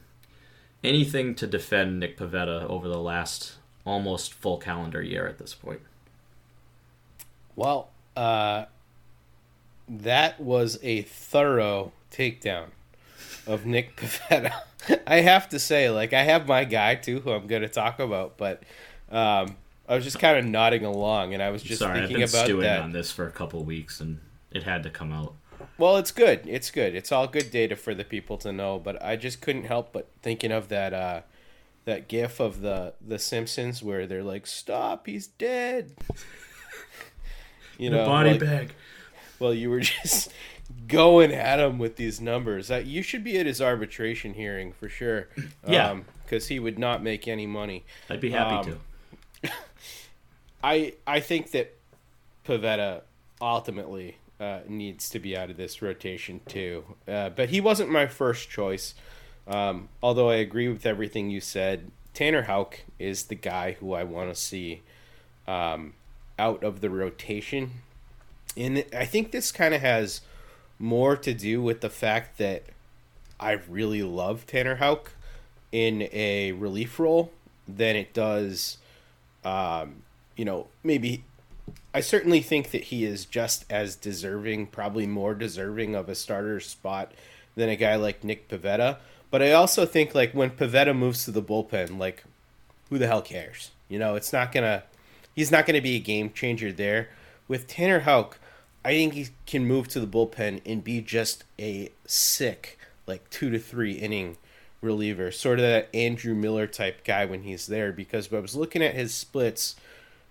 S2: anything to defend Nick Pivetta over the last almost full calendar year at this point.
S1: Well, uh, that was a thorough takedown of Nick Pivetta. I have to say, like, I have my guy too, who I'm going to talk about, but um, I was just kind of nodding along, and I was just
S2: Sorry, I've
S1: thinking
S2: been
S1: about
S2: stewing
S1: that.
S2: on this for a couple weeks, and it had to come out.
S1: Well, it's good. It's good. It's all good data for the people to know. But I just couldn't help but thinking of that uh, that gif of the the Simpsons where they're like, "Stop! He's dead." you
S2: The
S1: know,
S2: body
S1: like-
S2: bag.
S1: Well, you were just going at him with these numbers. Uh, you should be at his arbitration hearing for sure.
S2: Yeah.
S1: because he would not make any money.
S2: I'd be happy
S1: Um,
S2: to.
S1: I I think that Pivetta ultimately uh, needs to be out of this rotation too. Uh, but he wasn't my first choice. Um, although I agree with everything you said, Tanner Houck is the guy who I want to see um, out of the rotation. And I think this kind of has more to do with the fact that I really love Tanner Houck in a relief role than it does um, you know, maybe I certainly think that he is just as deserving, probably more deserving of a starter spot than a guy like Nick Pivetta. But I also think like when Pivetta moves to the bullpen, like who the hell cares? You know, it's not gonna he's not gonna be a game changer there. With Tanner Houck, I think he can move to the bullpen and be just a sick, like two to three inning reliever, sort of that Andrew Miller type guy when he's there. Because I was looking at his splits,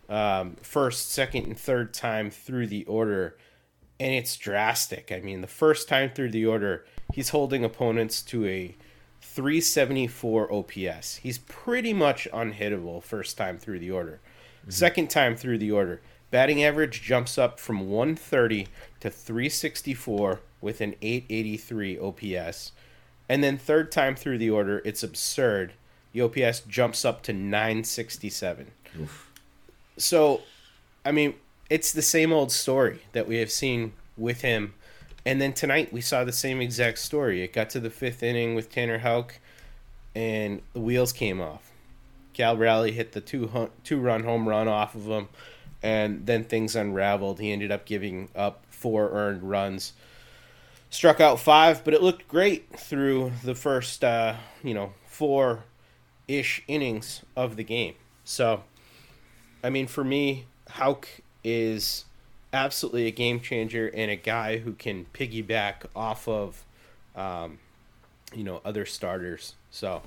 S1: um, first, second, and third time through the order, and it's drastic. I mean, the first time through the order, he's holding opponents to a 374 OPS. He's pretty much unhittable first time through the order. Mm-hmm. Second time through the order, batting average jumps up from 130 to 364 with an 883 OPS. And then third time through the order, it's absurd. The OPS jumps up to 967. So, I mean, it's the same old story that we have seen with him. And then tonight we saw the same exact story. It got to the fifth inning with Tanner Houck, and the wheels came off. Cal Raleigh hit the two two run home run off of him, and then things unraveled. He ended up giving up four earned runs, struck out five, but it looked great through the first uh, you know four ish innings of the game. So, I mean, for me, Houck is absolutely a game changer and a guy who can piggyback off of, um, you know, other starters. So,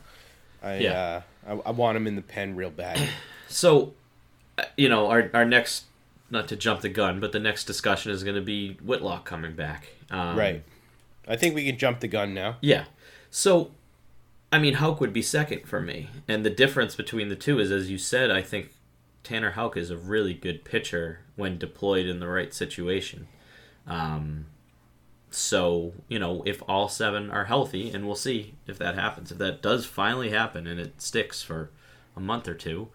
S1: I
S2: Yeah.
S1: uh, I, I want him in the pen real bad.
S2: So, uh, you know, our our next not to jump the gun, but the next discussion is going to be Whitlock coming back. Um,
S1: right. I think we can jump the gun now.
S2: Yeah. So, I mean, Houck would be second for me, and the difference between the two is, as you said, I think Tanner Houck is a really good pitcher when deployed in the right situation. Um, so you know, if all seven are healthy, and we'll see if that happens. If that does finally happen and it sticks for a month or two,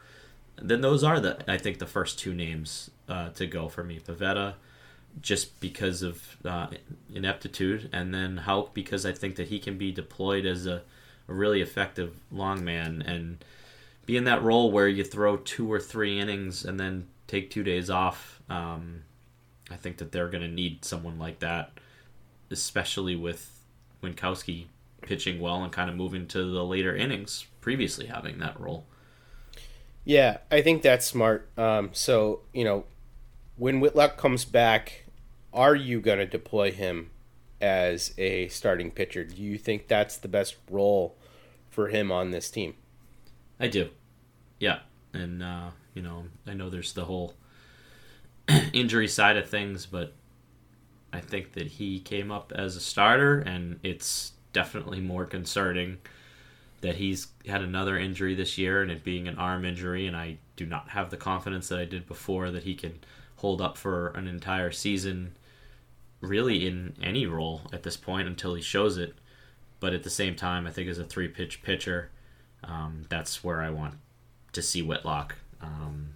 S2: then those are the I think the first two names uh, to go for me. Pivetta, just because of uh, ineptitude, and then Houck because I think that he can be deployed as a, a really effective long man and be in that role where you throw two or three innings and then take two days off. Um, I think that they're going to need someone like that, especially with Winckowski pitching well and kind of moving to the later innings, previously having that role.
S1: Yeah, I think that's smart. Um, so you know, when Whitlock comes back, are you going to deploy him as a starting pitcher? Do you think that's the best role for him on this team?
S2: I do. Yeah. And, uh, you know, I know there's the whole injury side of things, but I think that he came up as a starter, and it's definitely more concerning that he's had another injury this year and it being an arm injury. And I do not have the confidence that I did before that he can hold up for an entire season, really in any role at this point until he shows it. But at the same time, I think as a three pitch pitcher, um, that's where I want to see Whitlock. Um,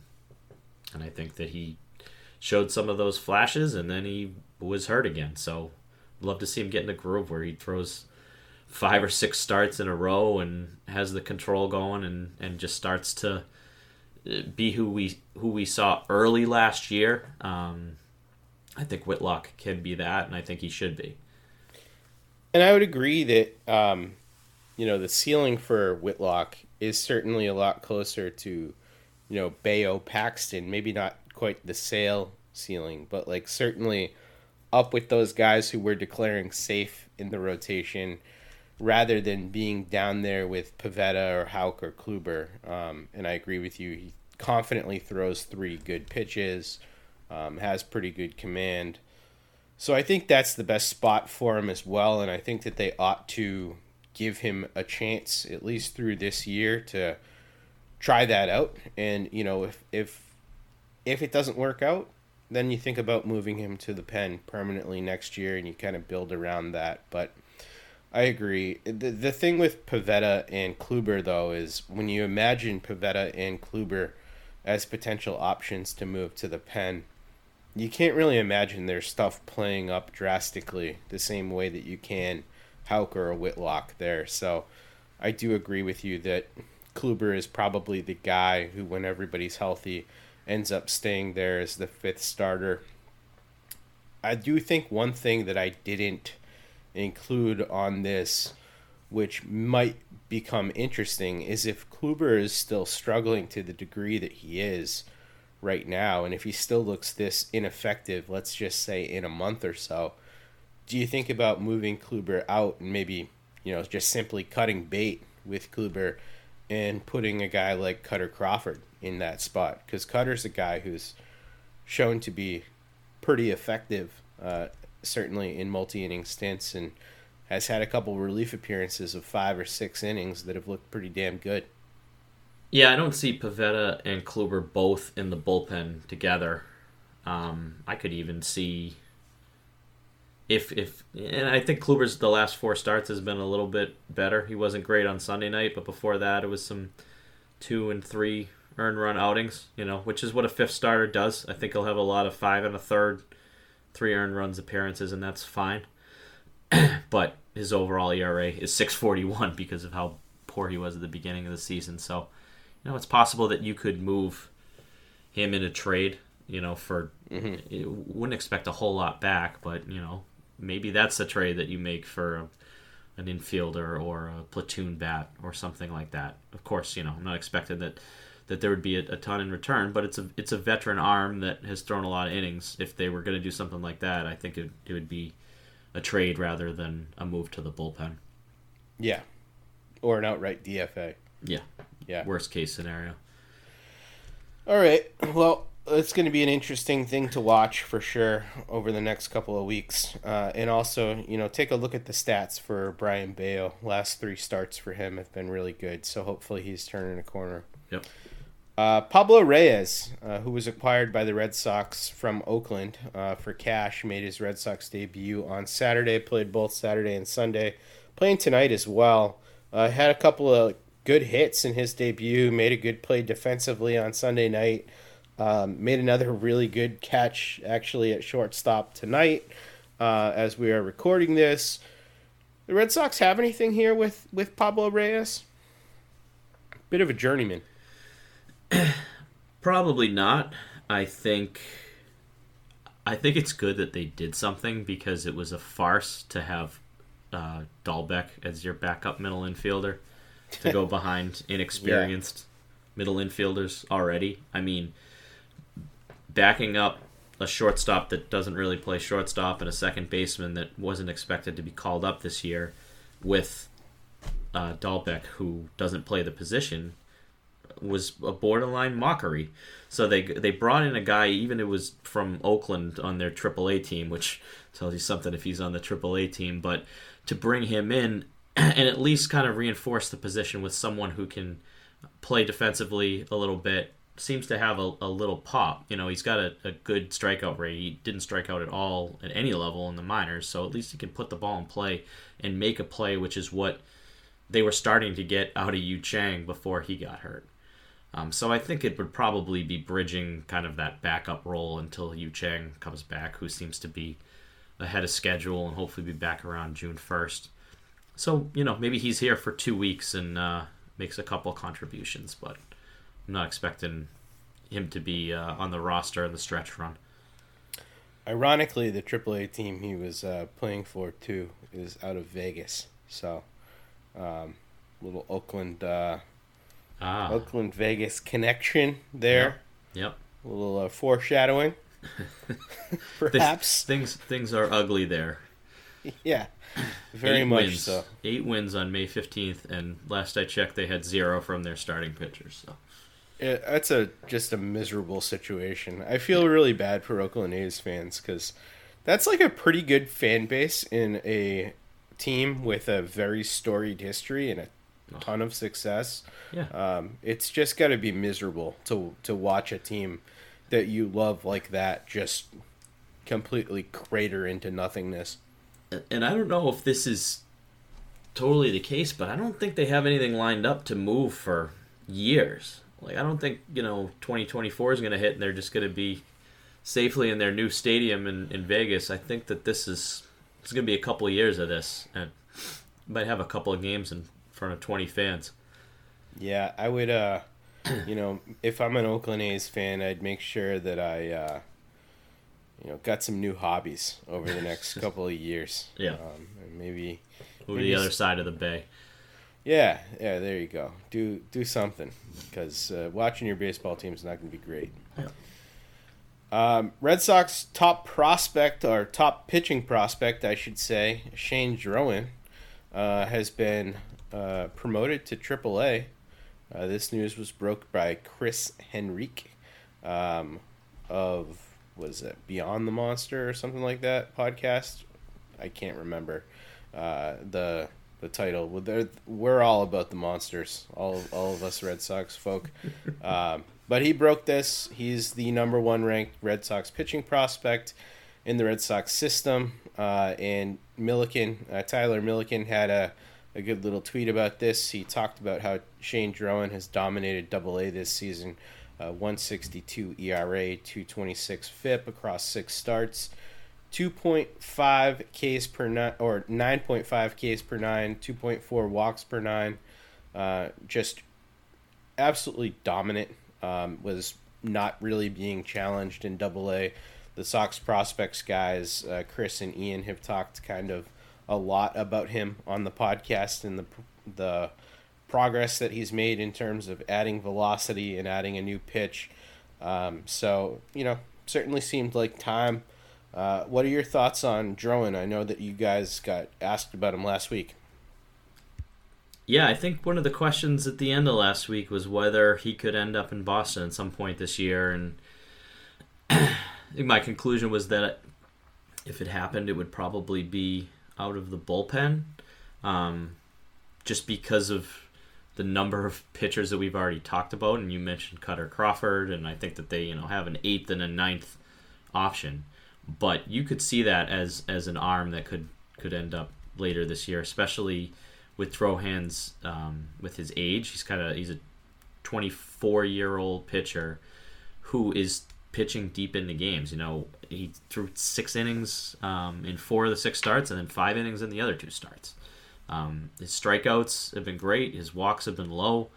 S2: and I think that he showed some of those flashes and then he was hurt again. So love to see him get in a groove where he throws five or six starts in a row and has the control going and, and just starts to uh, be who we who we saw early last year. Um, I think Whitlock can be that, and I think he should be.
S1: And I would agree that um, you know the ceiling for Whitlock is certainly a lot closer to you know Bello Paxton. Maybe not quite the sale ceiling, but like certainly up with those guys who were declaring safe in the rotation rather than being down there with Pivetta or Houck or Kluber. Um, and I agree with you. He confidently throws three good pitches, um, has pretty good command. So I think that's the best spot for him as well. And I think that they ought to give him a chance, at least through this year, to try that out. And, you know, if, if, if it doesn't work out, then you think about moving him to the pen permanently next year and you kind of build around that. But I agree. The, the thing with Pivetta and Kluber, though, is when you imagine Pivetta and Kluber as potential options to move to the pen, you can't really imagine their stuff playing up drastically the same way that you can Houker or Whitlock there. So I do agree with you that Kluber is probably the guy who, when everybody's healthy, ends up staying there as the fifth starter. I do think one thing that I didn't include on this, which might become interesting, is if Kluber is still struggling to the degree that he is right now, and if he still looks this ineffective, let's just say in a month or so, do you think about moving Kluber out and maybe, you know, just simply cutting bait with Kluber and putting a guy like Kutter Crawford in that spot? Because Kutter's a guy who's shown to be pretty effective, uh, certainly in multi inning stints, and has had a couple relief appearances of five or six innings that have looked pretty damn good.
S2: Yeah, I don't see Pivetta and Kluber both in the bullpen together. Um, I could even see if if and I think Kluber's the last four starts has been a little bit better. He wasn't great on Sunday night, but before that it was some two and three earned run outings, you know, which is what a fifth starter does. I think he'll have a lot of five and a third, three earned runs appearances, and that's fine. but his overall ERA is 641 because of how poor he was at the beginning of the season. So, you know, it's possible that you could move him in a trade, you know, for mm-hmm. wouldn't expect a whole lot back, but, you know, maybe that's a trade that you make for a, an infielder or a platoon bat or something like that. Of course, you know, I'm not expecting that that there would be a, a, ton in return, but it's a it's a veteran arm that has thrown a lot of innings. If they were going to do something like that, I think it, it would be a trade rather than a move to the bullpen.
S1: Yeah, or an outright DFA.
S2: Yeah,
S1: yeah.
S2: Worst case scenario.
S1: All right. Well, it's going to be an interesting thing to watch for sure over the next couple of weeks. Uh, and also, you know, take a look at the stats for Brayan Bello. Last three starts for him have been really good. So hopefully he's turning a corner.
S2: Yep.
S1: Uh, Pablo Reyes, uh, who was acquired by the Red Sox from Oakland uh, for cash, made his Red Sox debut on Saturday. Played both Saturday and Sunday. Playing tonight as well. Uh, had a couple of good hits in his debut. Made a good play defensively on Sunday night. Um, made another really good catch actually at shortstop tonight uh, as we are recording this. The Red Sox have anything here with, with Pablo Reyes? Bit of a journeyman.
S2: Probably not. I think I think it's good that they did something because it was a farce to have uh, Dalbec as your backup middle infielder to go behind inexperienced yeah. middle infielders already. I mean, backing up a shortstop that doesn't really play shortstop and a second baseman that wasn't expected to be called up this year with uh, Dalbec, who doesn't play the position, was a borderline mockery. So they they brought in a guy, even it was from Oakland on their AAA team, which tells you something if he's on the AAA team. But to bring him in and at least kind of reinforce the position with someone who can play defensively a little bit seems to have a, a little pop. You know, he's got a, a good strikeout rate. He didn't strike out at all at any level in the minors, so at least he can put the ball in play and make a play, which is what they were starting to get out of Yu Chang before he got hurt. Um, so I think it would probably be bridging kind of that backup role until Yu Chang comes back, who seems to be ahead of schedule and hopefully be back around June 1st. So, you know, maybe he's here for two weeks and uh, makes a couple contributions, but I'm not expecting him to be uh, on the roster in the stretch run.
S1: Ironically, the AAA team he was uh, playing for too is out of Vegas, so um, little Oakland, uh,
S2: Ah.
S1: Oakland Vegas connection there.
S2: Yep.
S1: A little uh, foreshadowing, perhaps.
S2: things things are ugly there.
S1: yeah, very
S2: Eight
S1: much
S2: wins.
S1: so.
S2: Eight wins on May 15th, and last I checked, they had zero from their starting pitchers. So
S1: Yeah, that's a just a miserable situation. I feel really bad for Oakland A's fans because that's like a pretty good fan base in a team with a very storied history and a ton of success.
S2: Yeah.
S1: um, it's just got to be miserable to to watch a team that you love like that just completely crater into nothingness.
S2: and I don't know if this is totally the case, but I don't think they have anything lined up to move for years. Like I don't think you know 2024 is going to hit, and they're just going to be safely in their new stadium in, in Vegas. I think that this is it's going to be a couple of years of this, and might have a couple of games in front of 20 fans.
S1: Yeah, I would. Uh, you know, if I'm an Oakland A's fan, I'd make sure that I, uh, you know, got some new hobbies over the next couple of years.
S2: Yeah.
S1: um, maybe maybe
S2: the other side of the bay.
S1: Yeah, yeah. There you go. Do do something because uh, watching your baseball team is not going to be great.
S2: Yeah.
S1: Um, Red Sox top prospect or top pitching prospect, I should say, Shane Drohan, uh, has been uh, promoted to AAA. Uh, this news was broke by Chris Henrique um, of was it Beyond the Monster or something like that podcast. I can't remember uh, the the title. They're- We're all about the monsters, all all of us Red Sox folk. um, but he broke this. He's the number one ranked Red Sox pitching prospect in the Red Sox system. Uh, and Milliken, uh, Tyler Milliken, had a, a good little tweet about this. He talked about how Shane Drohan has dominated Double A this season. Uh, 162 ERA, 226 FIP across six starts. 2.5 Ks per nine or 9.5 Ks per nine, 2.4 walks per nine. Uh, just absolutely dominant. Um, was not really being challenged in Double A. The Sox prospects guys, uh, Chris and Ian, have talked kind of a lot about him on the podcast and the the progress that he's made in terms of adding velocity and adding a new pitch. Um, so you know, certainly seemed like time. Uh, what are your thoughts on Drohan? I know that you guys got asked about him last week.
S2: Yeah, I think one of the questions at the end of last week was whether he could end up in Boston at some point this year, and my conclusion was that if it happened, it would probably be out of the bullpen, um, just because of the number of pitchers that we've already talked about. And you mentioned Kutter Crawford, and I think that they you know have an eighth and a ninth option, but you could see that as as an arm that could could end up later this year, especially with throw hands um, with his age. He's kind of he's a 24 year old pitcher who is pitching deep into games. You know, he threw six innings um, in four of the six starts, and then five innings in the other two starts. Um, his strikeouts have been great. His walks have been low.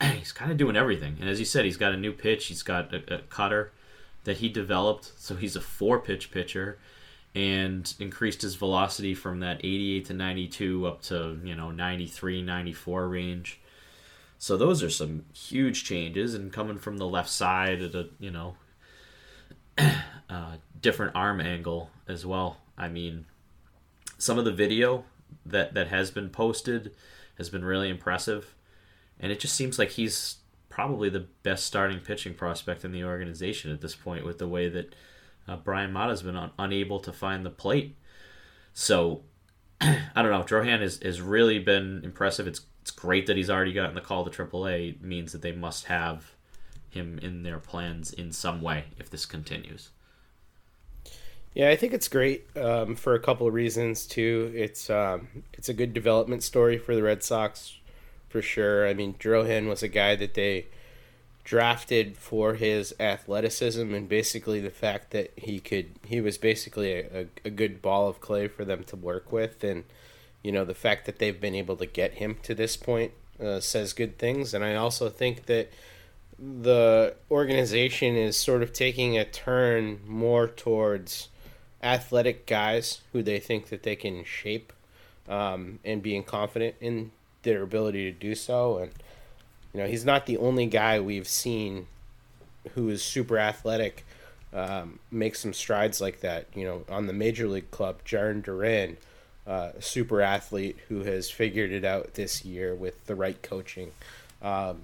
S2: he's kind of doing everything. And as you said, he's got a new pitch. He's got a, a cutter that he developed. So he's a four pitch pitcher and increased his velocity from that 88 to 92 up to, you know, 93, 94 range. So those are some huge changes and coming from the left side at a, you know, uh, different arm angle as well. I mean, some of the video that that has been posted has been really impressive, and it just seems like he's probably the best starting pitching prospect in the organization at this point with the way that uh, Brian Mata's been un- unable to find the plate. So I don't know. Drohan has, has really been impressive. It's it's great that he's already gotten the call to AAA. It means that they must have him in their plans in some way if this continues.
S1: Yeah, I think it's great um, for a couple of reasons too. It's um, it's a good development story for the Red Sox, for sure. I mean, Drohan was a guy that they drafted for his athleticism and basically the fact that he could he was basically a, a, good ball of clay for them to work with and you know the fact that they've been able to get him to this point uh, says good things and i also think that the organization is sort of taking a turn more towards athletic guys who they think that they can shape um, and being confident in their ability to do so. And you know, he's not the only guy we've seen who is super athletic um, make some strides like that. You know, on the major league club, Jarren Duran, uh, super athlete who has figured it out this year with the right coaching. Um,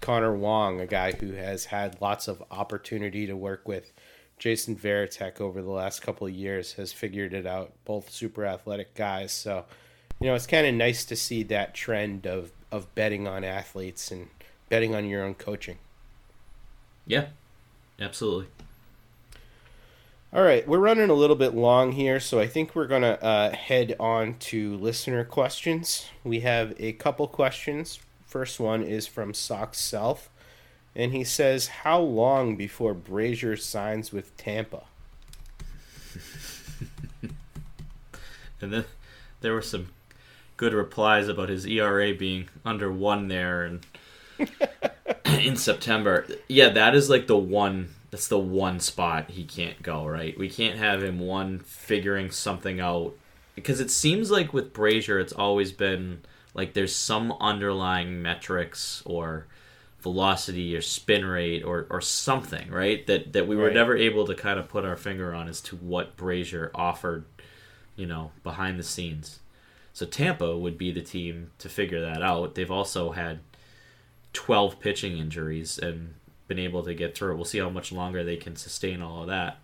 S1: Connor Wong, a guy who has had lots of opportunity to work with Jason Varitek over the last couple of years, has figured it out. Both super athletic guys. So, you know, it's kind of nice to see that trend of, of betting on athletes and betting on your own coaching.
S2: Yeah, absolutely.
S1: All right, we're running a little bit long here, so I think we're going to uh, head on to listener questions. We have a couple questions. First one is from Sock Self, and he says, How long before Brasier signs with Tampa?
S2: and then there were some good replies about his ERA being under one there and in September. Yeah, that is like the one that's the one spot he can't go, right? We can't have him one figuring something out because it seems like with Brasier it's always been like there's some underlying metrics or velocity or spin rate or, or something, right? That that we were
S1: Right.
S2: never able to kind of put our finger on as to what Brasier offered, you know, behind the scenes. So Tampa would be the team to figure that out. They've also had 12 pitching injuries and been able to get through it. We'll see how much longer they can sustain all of that.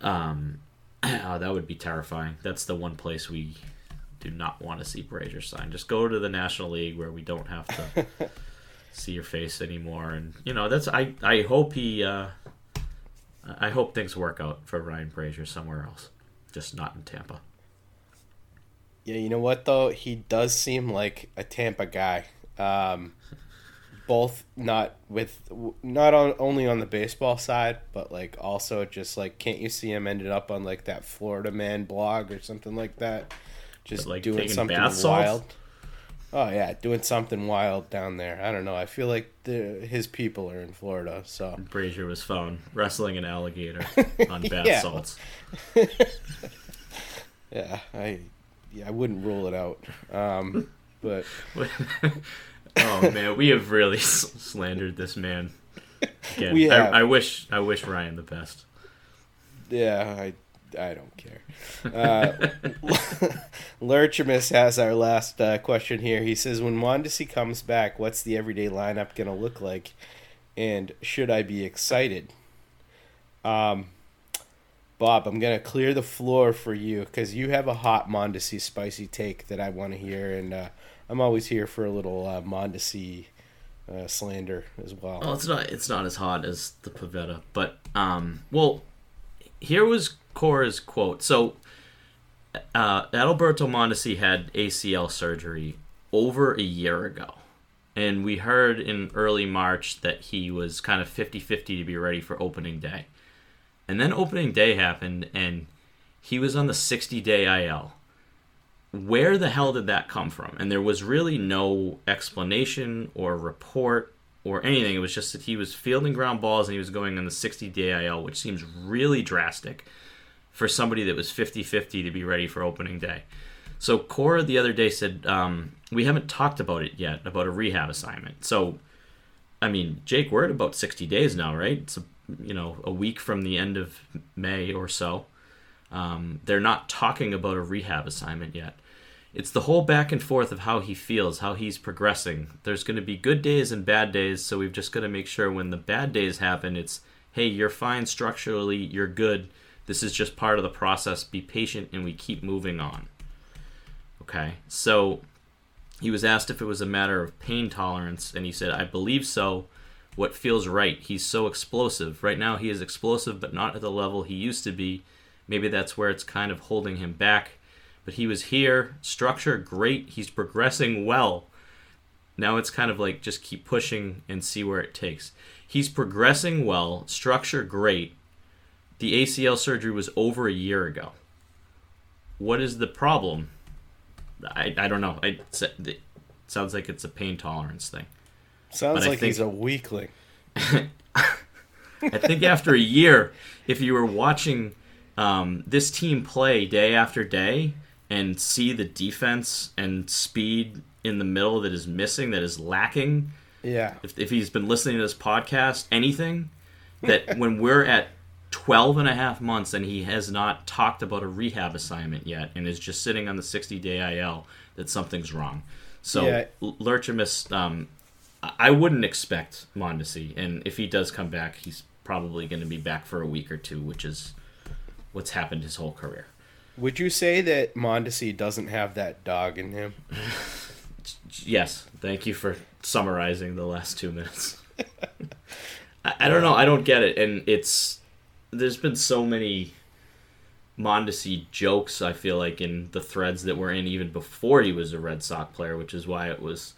S2: Um, oh, that would be terrifying. That's the one place we do not want to see Brasier sign. Just go to the National League where we don't have to see your face anymore. And you know, that's I. I hope he. Uh, I hope things work out for Ryan Brasier somewhere else, just not in Tampa.
S1: Yeah, you know what though? He does seem like a Tampa guy. Um, both not with not on only on the baseball side, but like also just like can't you see him ended up on like that Florida Man blog or something like that? Just
S2: Like
S1: doing something
S2: salts?
S1: wild. Oh yeah, doing something wild down there. I don't know. I feel like the his people are in Florida, so
S2: Brasier was found wrestling an alligator on bath salts.
S1: yeah, I yeah, I wouldn't rule it out. Um, but
S2: oh man, we have really slandered this man. Again,
S1: We have.
S2: I, I wish I wish Ryan the best.
S1: Yeah, I I don't care. Uh, Lurchimus has our last uh, question here. He says, "When Mondesi comes back, what's the everyday lineup gonna look like, and should I be excited?" Um, Bob, I'm gonna clear the floor for you because you have a hot Mondesi spicy take that I want to hear, and uh, I'm always here for a little uh, Mondesi uh, slander as well.
S2: Well, it's not it's not as hot as the Pivetta, but um, well, here was Cora's quote. So, uh, Adalberto Mondesi had ACL surgery over a year ago, and we heard in early March that he was kind of 50-50 to be ready for opening day, and then opening day happened, and he was on the sixty day IL where the hell did that come from? And there was really no explanation or report or anything. It was just that he was fielding ground balls and he was going on the 60 day IL, which seems really drastic for somebody that was 50 50 to be ready for opening day. So Cora the other day said, um, We haven't talked about it yet, about a rehab assignment. So, I mean, Jake, we're at about 60 days now, right? It's, you know, a week from the end of May or so. Um, they're not talking about a rehab assignment yet. It's the whole back and forth of how he feels, how he's progressing. There's going to be good days and bad days, so we've just got to make sure when the bad days happen, it's, hey, you're fine structurally, you're good. This is just part of the process. Be patient, and we keep moving on. Okay, so he was asked if it was a matter of pain tolerance, and he said, I believe so. What feels right? He's so explosive. Right now, he is explosive, but not at the level he used to be. Maybe that's where it's kind of holding him back. But he was here, structure great. He's progressing well. Now it's kind of like just keep pushing and see where it takes. He's progressing well, structure great. The ACL surgery was over a year ago. What is the problem? I, I don't know. It sounds like it's a pain tolerance thing.
S1: Sounds
S2: But
S1: like
S2: think-
S1: he's a weakling.
S2: I think after a year, if you were watching um, this team play day after day and see the defense and speed in the middle that is missing, that is lacking,
S1: Yeah.
S2: if, if he's been listening to this podcast, anything, that when we're at 12 and a half months and he has not talked about a rehab assignment yet and is just sitting on the 60 day IL, that something's wrong. So,
S1: Yeah.
S2: Um, I wouldn't expect Mondesi, and if he does come back, he's probably going to be back for a week or two, which is what's happened his whole career.
S1: Would you say that Mondesi doesn't have that dog in him?
S2: Yes, thank you for summarizing the last two minutes. I, I don't know. I don't get it, and it's there's been so many Mondesi jokes. I feel like in the threads that were in even before he was a Red Sox player, which is why it was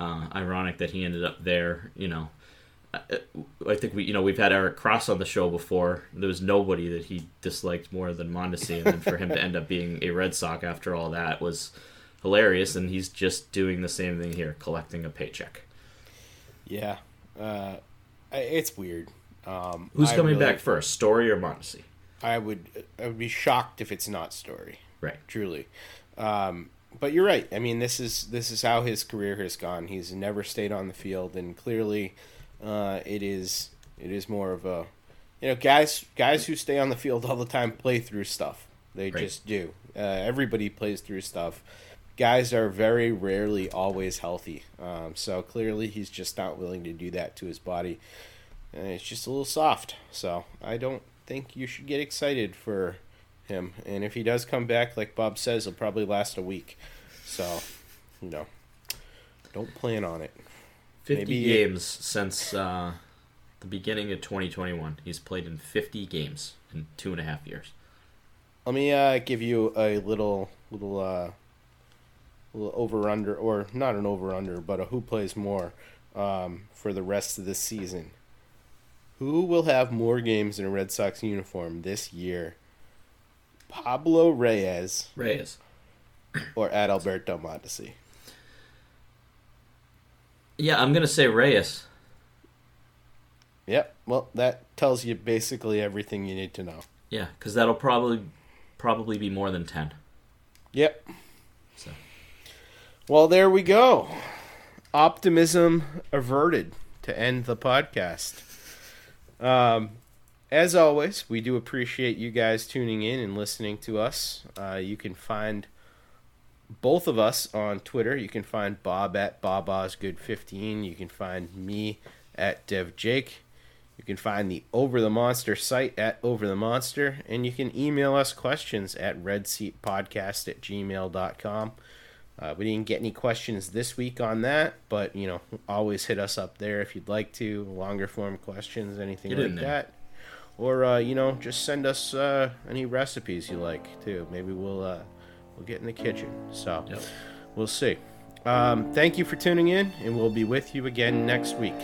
S2: uh, ironic that he ended up there. You know, I, think we you know we've had Eric Cross on the show before. There was nobody that he disliked more than Mondesi, and then for him to end up being a Red Sox after all that was hilarious. And he's just doing the same thing here, collecting a paycheck.
S1: Yeah. Uh, it's weird. Um,
S2: Who's
S1: I
S2: coming
S1: really-
S2: back first, Story or Mondesi?
S1: I would I would be shocked if it's not Story.
S2: Right.
S1: Truly. Um, but you're right. I mean, this is this is how his career has gone. He's never stayed on the field, and clearly, uh, it is it is more of a you know guys guys who stay on the field all the time play through stuff. They
S2: Right.
S1: just do. Uh, everybody plays through stuff. Guys are very rarely always healthy. Um, so clearly, he's just not willing to do that to his body. And it's just a little soft. So I don't think you should get excited for him. And if he does come back, like Bob says, he'll probably last a week. So, you know, don't plan on it.
S2: 50
S1: Maybe-
S2: games since uh, the beginning of 2021. He's played in 50 games in two and a half years.
S1: Let me uh, give you a little little uh, little over under, or not an over under, but a who plays more um, for the rest of this season. Who will have more games in a Red Sox uniform this year? Pablo Reyes
S2: Reyes.
S1: or Adalberto Mondesi?
S2: Yeah, I'm going to say Reyes.
S1: Yep. Well, that tells you basically everything you need to know.
S2: Yeah, because that'll probably probably be more than 10.
S1: Yep.
S2: So.
S1: Well, there we go. Optimism averted to end the podcast. Um, as always, we do appreciate you guys tuning in and listening to us. Uh, you can find both of us on Twitter. You can find Bob at BobOsgood15. You can find me at DevJake. You can find the Over the Monster site at Over the Monster. And you can email us questions at redseatpodcast at gmail.com. Uh, we didn't get any questions this week on that, but you know, always hit us up there if you'd like to. Longer form questions, anything like that, or uh, you know, just send us uh, any recipes you like too. Maybe we'll uh, we'll get in the kitchen. So
S2: Yep.
S1: we'll see. Um, thank you for tuning in, and we'll be with you again next week.